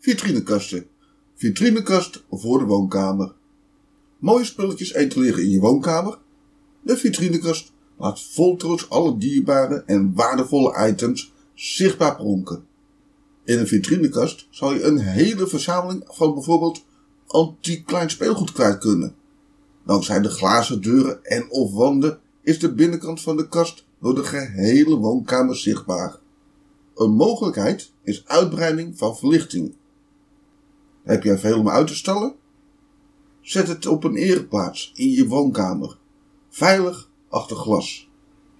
Vitrinekasten. Vitrinekast voor de woonkamer. Mooie spulletjes etaleren in je woonkamer. De vitrinekast laat vol trots alle dierbare en waardevolle items zichtbaar pronken. In een vitrinekast zal je een hele verzameling van bijvoorbeeld antiek klein speelgoed kwijt kunnen. Dankzij de glazen deuren en of wanden is de binnenkant van de kast door de gehele woonkamer zichtbaar. Een mogelijkheid is uitbreiding van verlichting. Heb jij veel om uit te stellen? Zet het op een ereplaats in je woonkamer, veilig achter glas.